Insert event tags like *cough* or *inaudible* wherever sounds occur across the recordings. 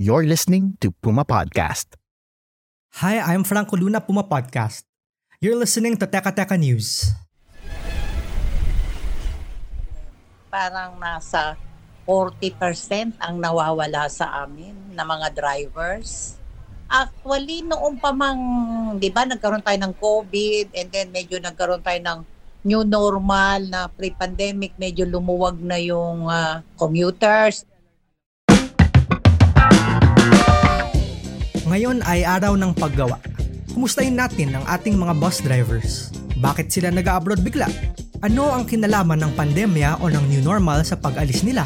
You're listening to Puma Podcast. Hi, I'm Franco Luna, Puma Podcast. You're listening to Teka Teka News. parang nasa 40% ang nawawala sa amin na mga drivers. Actually, noong pa mang, di ba, nagkaroon tayo ng COVID and then medyo nagkaroon tayo ng new normal na pre-pandemic, medyo lumuwag na yung ah, commuters. Ngayon ay araw ng paggawa. Kumustahin natin ang ating mga bus drivers. Bakit sila nag-abroad bigla? Ano ang kinalaman ng pandemya o ng new normal sa pag-alis nila?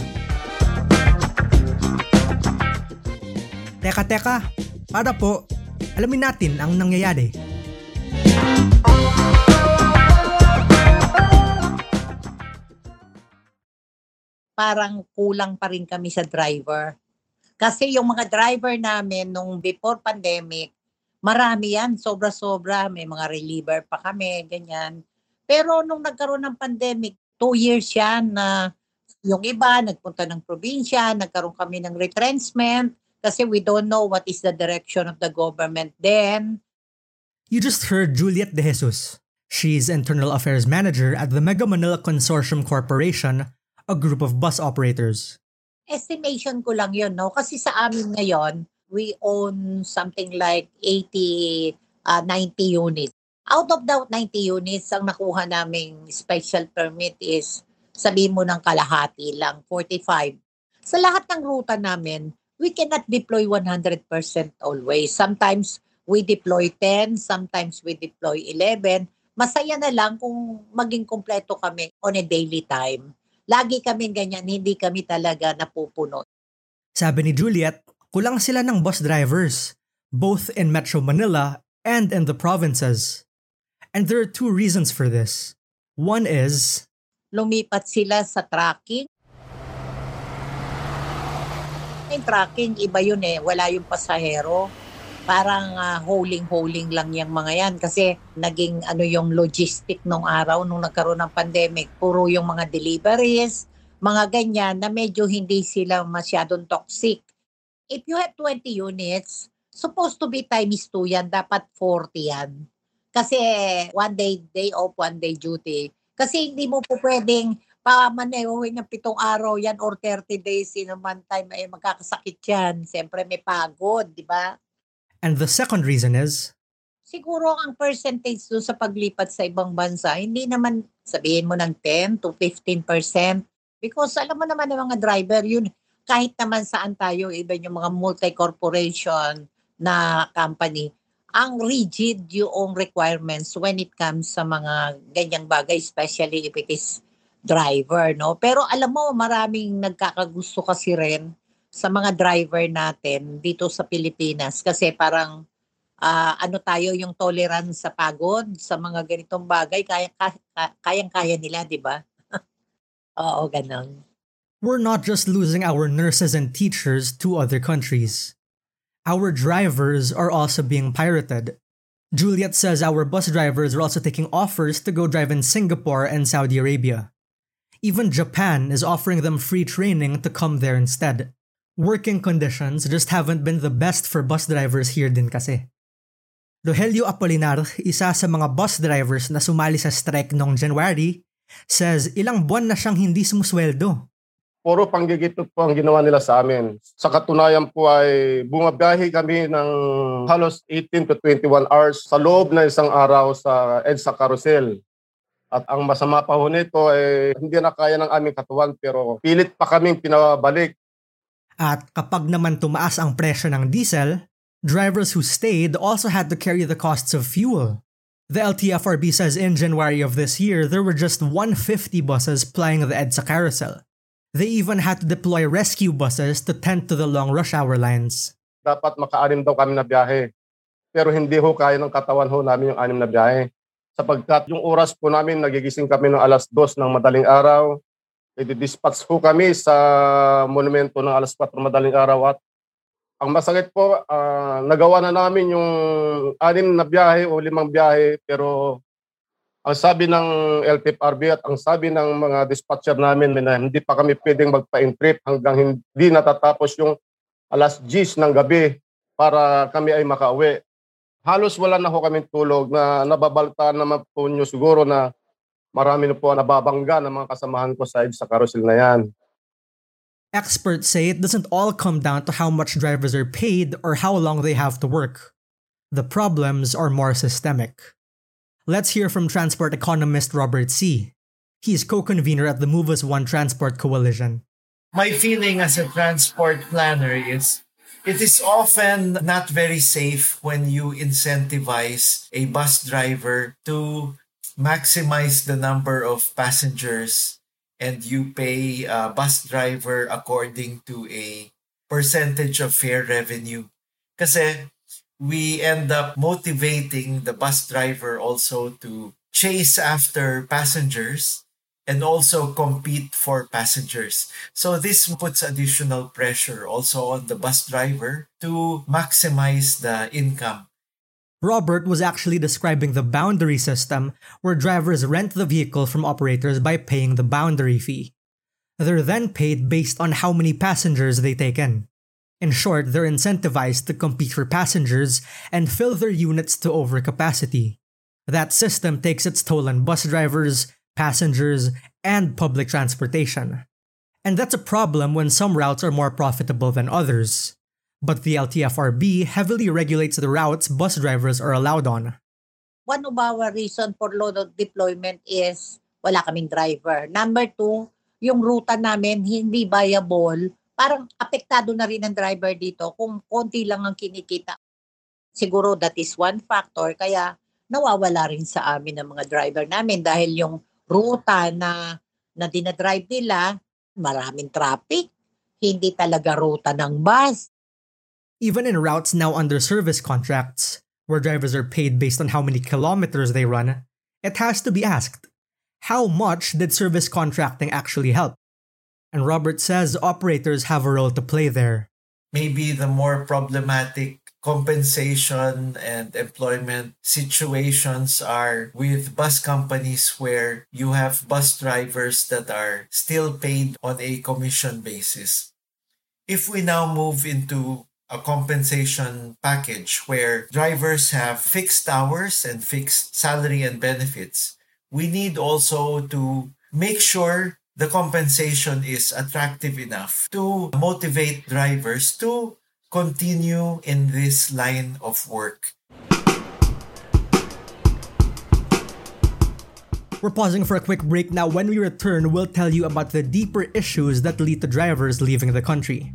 Teka teka, para po, alamin natin ang nangyayari. parang kulang pa rin kami sa driver. Kasi yung mga driver namin nung before pandemic, marami yan, sobra-sobra, may mga reliever pa kami, ganyan. Pero nung nagkaroon ng pandemic, two years yan na yung iba nagpunta ng probinsya, nagkaroon kami ng retrenchment kasi we don't know what is the direction of the government then. You just heard Juliet De Jesus. She's Internal Affairs Manager at the Mega Manila Consortium Corporation, a group of bus operators. Estimation ko lang yun, no? Kasi sa amin ngayon, we own something like 80, uh, 90 units. Out of the 90 units, ang nakuha naming special permit is, sabihin mo ng kalahati lang, 45. Sa lahat ng ruta namin, we cannot deploy 100% always. Sometimes we deploy 10, sometimes we deploy 11. Masaya na lang kung maging kompleto kami on a daily time. Lagi kami ganyan, hindi kami talaga napupuno. Sabi ni Juliet, kulang sila ng bus drivers, both in Metro Manila and in the provinces. And there are two reasons for this. One is, lumipat sila sa tracking. Yung tracking, iba yun eh. Wala yung pasahero. Parang ah, holding-holding lang yung mga yan. Kasi naging ano yung logistic nung araw nung nagkaroon ng pandemic. Puro yung mga deliveries, mga ganyan na medyo hindi sila masyadong toxic. If you have 20 units, supposed to be times 2 yan. Dapat 40 yan. Kasi one day day off, one day duty. Kasi hindi mo po pwedeng pamanehuhin ng pitong araw yan or 30 days in a month time ay magkakasakit yan. Siyempre may pagod, di ba? And the second reason is, Siguro ang percentage doon sa paglipat sa ibang bansa, hindi naman sabihin mo ng 10 to 15%. Because alam mo naman ng mga driver, yun, kahit naman saan tayo, even yung mga multi-corporation na company, ang rigid yung requirements when it comes sa mga ganyang bagay, especially if it is driver, no? Pero alam mo, maraming nagkakagusto kasi rin sa mga driver natin dito sa Pilipinas kasi parang ah, ano tayo yung tolerance sa pagod sa mga ganitong bagay kaya kayang-kaya nila, 'di ba? *laughs* Oo, ganon. we're not just losing our nurses and teachers to other countries. Our drivers are also being pirated. Juliet says our bus drivers are also taking offers to go drive in Singapore and Saudi Arabia. Even Japan is offering them free training to come there instead. Working conditions just haven't been the best for bus drivers here din kasi. Rogelio Apolinar, isa sa mga bus drivers na sumali sa strike noong January, says ilang buwan na siyang hindi sumusweldo. puro panggigitot po ang ginawa nila sa amin. Sa katunayan po ay bumabiyahe kami ng halos 18 to 21 hours sa loob ng isang araw sa EDSA Carousel. At ang masama pa ho nito ay hindi na kaya ng aming katuwan pero pilit pa kaming pinabalik. At kapag naman tumaas ang presyo ng diesel, drivers who stayed also had to carry the costs of fuel. The LTFRB says in January of this year, there were just 150 buses plying the EDSA carousel. They even had to deploy rescue buses to tend to the long rush hour lines. Dapat maka-anim daw kami na biyahe. Pero hindi ho kaya ng katawan ho namin yung anim na biyahe. Sapagkat yung oras po namin, nagigising kami ng alas 2 ng madaling araw. I-dispatch po kami sa monumento ng alas 4 ng madaling araw at ang masakit po, ah, nagawa na namin yung anim na biyahe o limang biyahe pero ang sabi ng LTFRB at ang sabi ng mga dispatcher namin na hindi pa kami pwedeng magpa-entrip hanggang hindi natatapos yung alas 10 ng gabi para kami ay makauwi. Halos wala na ho kami tulog na nababalta naman po nyo siguro na marami na po nababangga ng mga kasamahan ko sa sa carousel na yan. Experts say it doesn't all come down to how much drivers are paid or how long they have to work. The problems are more systemic. Let's hear from transport economist Robert C. He's co convenor at the Move as One Transport Coalition. My feeling as a transport planner is it is often not very safe when you incentivize a bus driver to maximize the number of passengers and you pay a bus driver according to a percentage of fare revenue. Kasi we end up motivating the bus driver also to chase after passengers and also compete for passengers. So this puts additional pressure also on the bus driver to maximize the income Robert was actually describing the boundary system where drivers rent the vehicle from operators by paying the boundary fee. They're then paid based on how many passengers they take in. In short, they're incentivized to compete for passengers and fill their units to overcapacity. That system takes its toll on bus drivers, passengers, and public transportation. And that's a problem when some routes are more profitable than others but the LTFRB heavily regulates the routes bus drivers are allowed on. One of our reason for load deployment is wala kaming driver. Number two, yung ruta namin hindi viable. Parang apektado na rin ang driver dito kung konti lang ang kinikita. Siguro that is one factor. Kaya nawawala rin sa amin ng mga driver namin dahil yung ruta na, na dinadrive nila, maraming traffic. Hindi talaga ruta ng bus. Even in routes now under service contracts, where drivers are paid based on how many kilometers they run, it has to be asked how much did service contracting actually help? And Robert says operators have a role to play there. Maybe the more problematic compensation and employment situations are with bus companies where you have bus drivers that are still paid on a commission basis. If we now move into a compensation package where drivers have fixed hours and fixed salary and benefits, we need also to make sure the compensation is attractive enough to motivate drivers to continue in this line of work. We're pausing for a quick break now. When we return, we'll tell you about the deeper issues that lead to drivers leaving the country.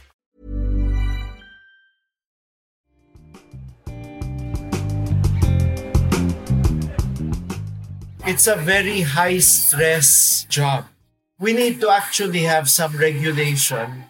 It's a very high stress job. we need to actually have some regulation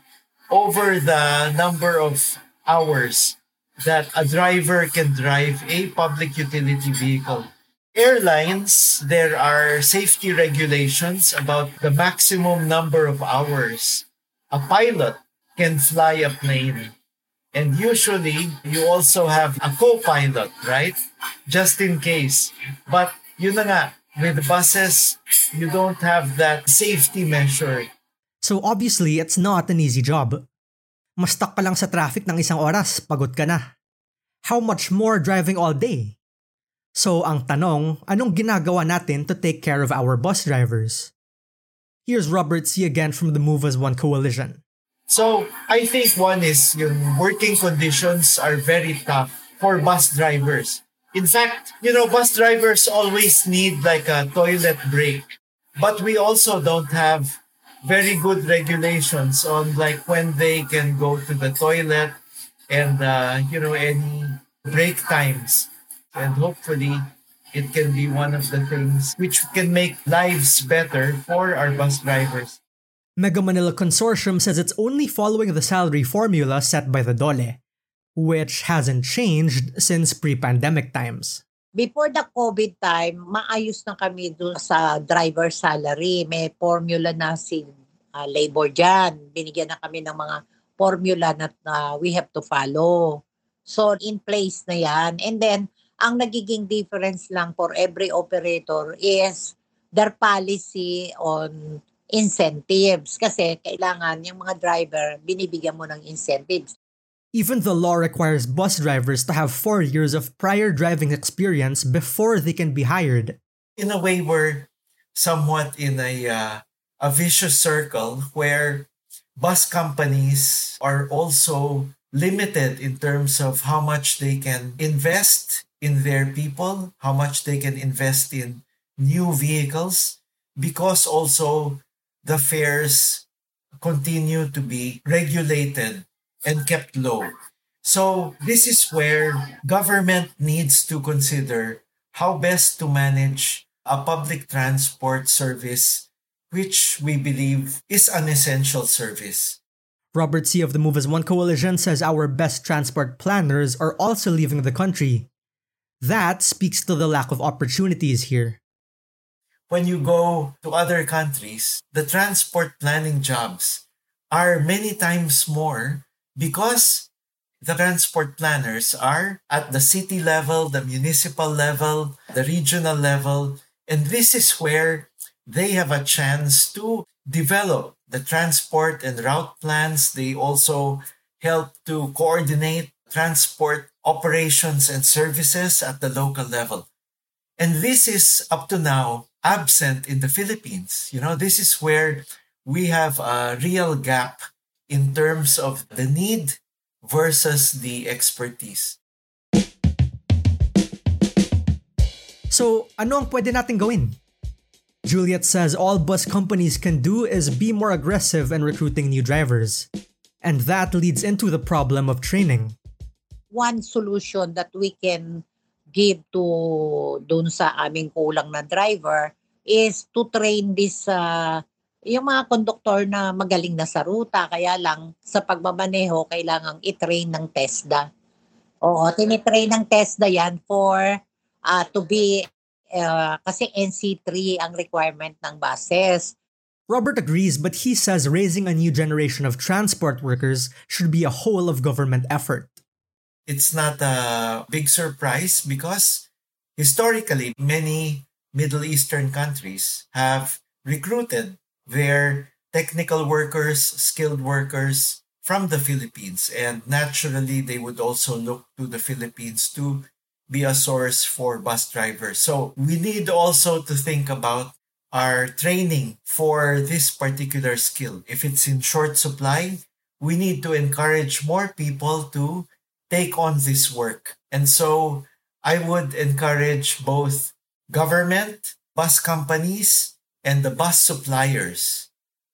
over the number of hours that a driver can drive a public utility vehicle. Airlines, there are safety regulations about the maximum number of hours a pilot can fly a plane. And usually, you also have a co-pilot, right? Just in case. But yun na nga, with buses, you don't have that safety measure. So obviously, it's not an easy job. Mas stuck ka lang sa traffic ng isang oras, pagod ka na. How much more driving all day? So ang tanong, anong ginagawa natin to take care of our bus drivers? Here's Robert C. again from the Move as One coalition. So I think one is yung working conditions are very tough for bus drivers. In fact, you know, bus drivers always need like a toilet break. But we also don't have very good regulations on like when they can go to the toilet and uh, you know any break times. And hopefully it can be one of the things which can make lives better for our bus drivers. Mega Manila Consortium says it's only following the salary formula set by the DOLE, which hasn't changed since pre-pandemic times. Before the COVID time, maayos na kami doon sa driver salary. May formula na si uh, labor dyan. Binigyan na kami ng mga formula na uh, we have to follow. So, in place na yan. And then, ang nagiging difference lang for every operator is their policy on incentives kasi kailangan yung mga driver binibigyan mo ng incentives. Even the law requires bus drivers to have four years of prior driving experience before they can be hired. In a way, we're somewhat in a uh, a vicious circle where bus companies are also limited in terms of how much they can invest in their people, how much they can invest in new vehicles, because also the fares continue to be regulated and kept low. So this is where government needs to consider how best to manage a public transport service which we believe is an essential service. Robert C. of the Move as One Coalition says our best transport planners are also leaving the country. That speaks to the lack of opportunities here when you go to other countries, the transport planning jobs are many times more because the transport planners are at the city level, the municipal level, the regional level, and this is where they have a chance to develop the transport and route plans. They also help to coordinate transport operations and services at the local level. And this is up to now absent in the Philippines. You know, this is where we have a real gap in terms of the need versus the expertise. So, ano ang pwede natin gawin? Juliet says all bus companies can do is be more aggressive in recruiting new drivers. And that leads into the problem of training. One solution that we can give to doon sa aming kulang na driver is to train this uh, yung mga konduktor na magaling na sa ruta kaya lang sa pagmamaneho kailangang i-train ng TESDA. Oo, tinitrain ng TESDA yan for uh, to be uh, kasi NC3 ang requirement ng buses. Robert agrees but he says raising a new generation of transport workers should be a whole of government effort it's not a big surprise because historically many Middle Eastern countries have recruited their technical workers, skilled workers from the Philippines. And naturally, they would also look to the Philippines to be a source for bus drivers. So we need also to think about our training for this particular skill. If it's in short supply, we need to encourage more people to take on this work. And so I would encourage both government, bus companies, and the bus suppliers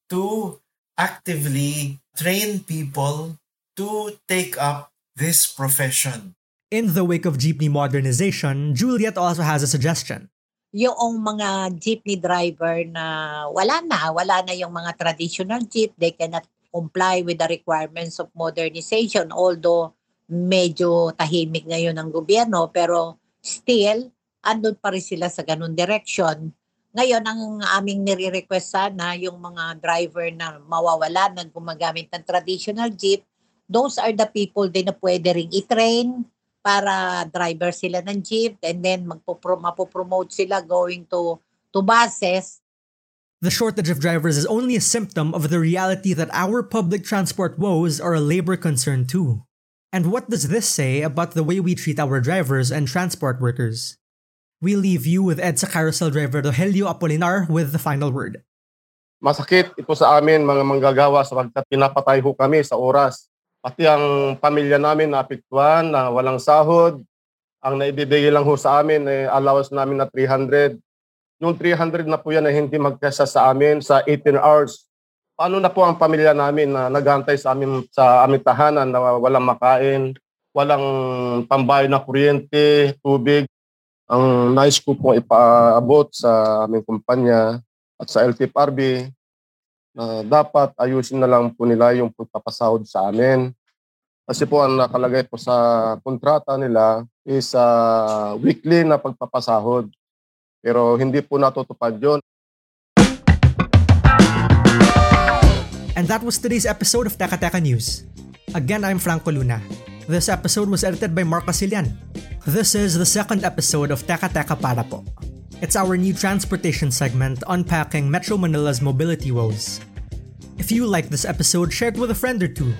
to actively train people to take up this profession. In the wake of jeepney modernization, Juliet also has a suggestion. yung mga jeepney driver na wala na, wala na yung mga traditional jeep, they cannot comply with the requirements of modernization although medyo tahimik ngayon ang gobyerno pero still andun pa rin sila sa ganun direction. Ngayon, ang aming nire-request sana, yung mga driver na mawawala ng gumagamit ng traditional jeep, those are the people din na pwede ring i-train para driver sila ng jeep and then magpo mapopromote sila going to to buses. The shortage of drivers is only a symptom of the reality that our public transport woes are a labor concern too. And what does this say about the way we treat our drivers and transport workers? We leave you with EDSA carousel driver Rogelio Apolinar with the final word. Masakit ito sa amin mga manggagawa sapagkat pinapatay ho kami sa oras. Pati ang pamilya namin naapektuhan na walang sahod. Ang naibibigay lang ho sa amin ay allowance namin na 300. Yung 300 na po yan ay hindi magkasa sa amin sa 18 hours. Paano na po ang pamilya namin na nagantay sa amin sa aming tahanan na walang makain, walang pambayad na kuryente, tubig, ang nais ko pong ipaabot sa aming kumpanya at sa LTFRB na dapat ayusin na lang po nila yung pagpapasahod sa amin. Kasi po ang nakalagay po sa kontrata nila is uh, weekly na pagpapasahod. Pero hindi po natutupad yun. And that was today's episode of Teka Teka News. Again, I'm Franco Luna. This episode was edited by Mark Casilian. This is the second episode of Teka Teka Para Po. It's our new transportation segment unpacking Metro Manila's mobility woes. If you like this episode, share it with a friend or two.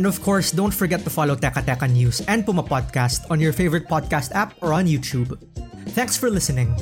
And of course, don't forget to follow Teka Teka News and Puma Podcast on your favorite podcast app or on YouTube. Thanks for listening.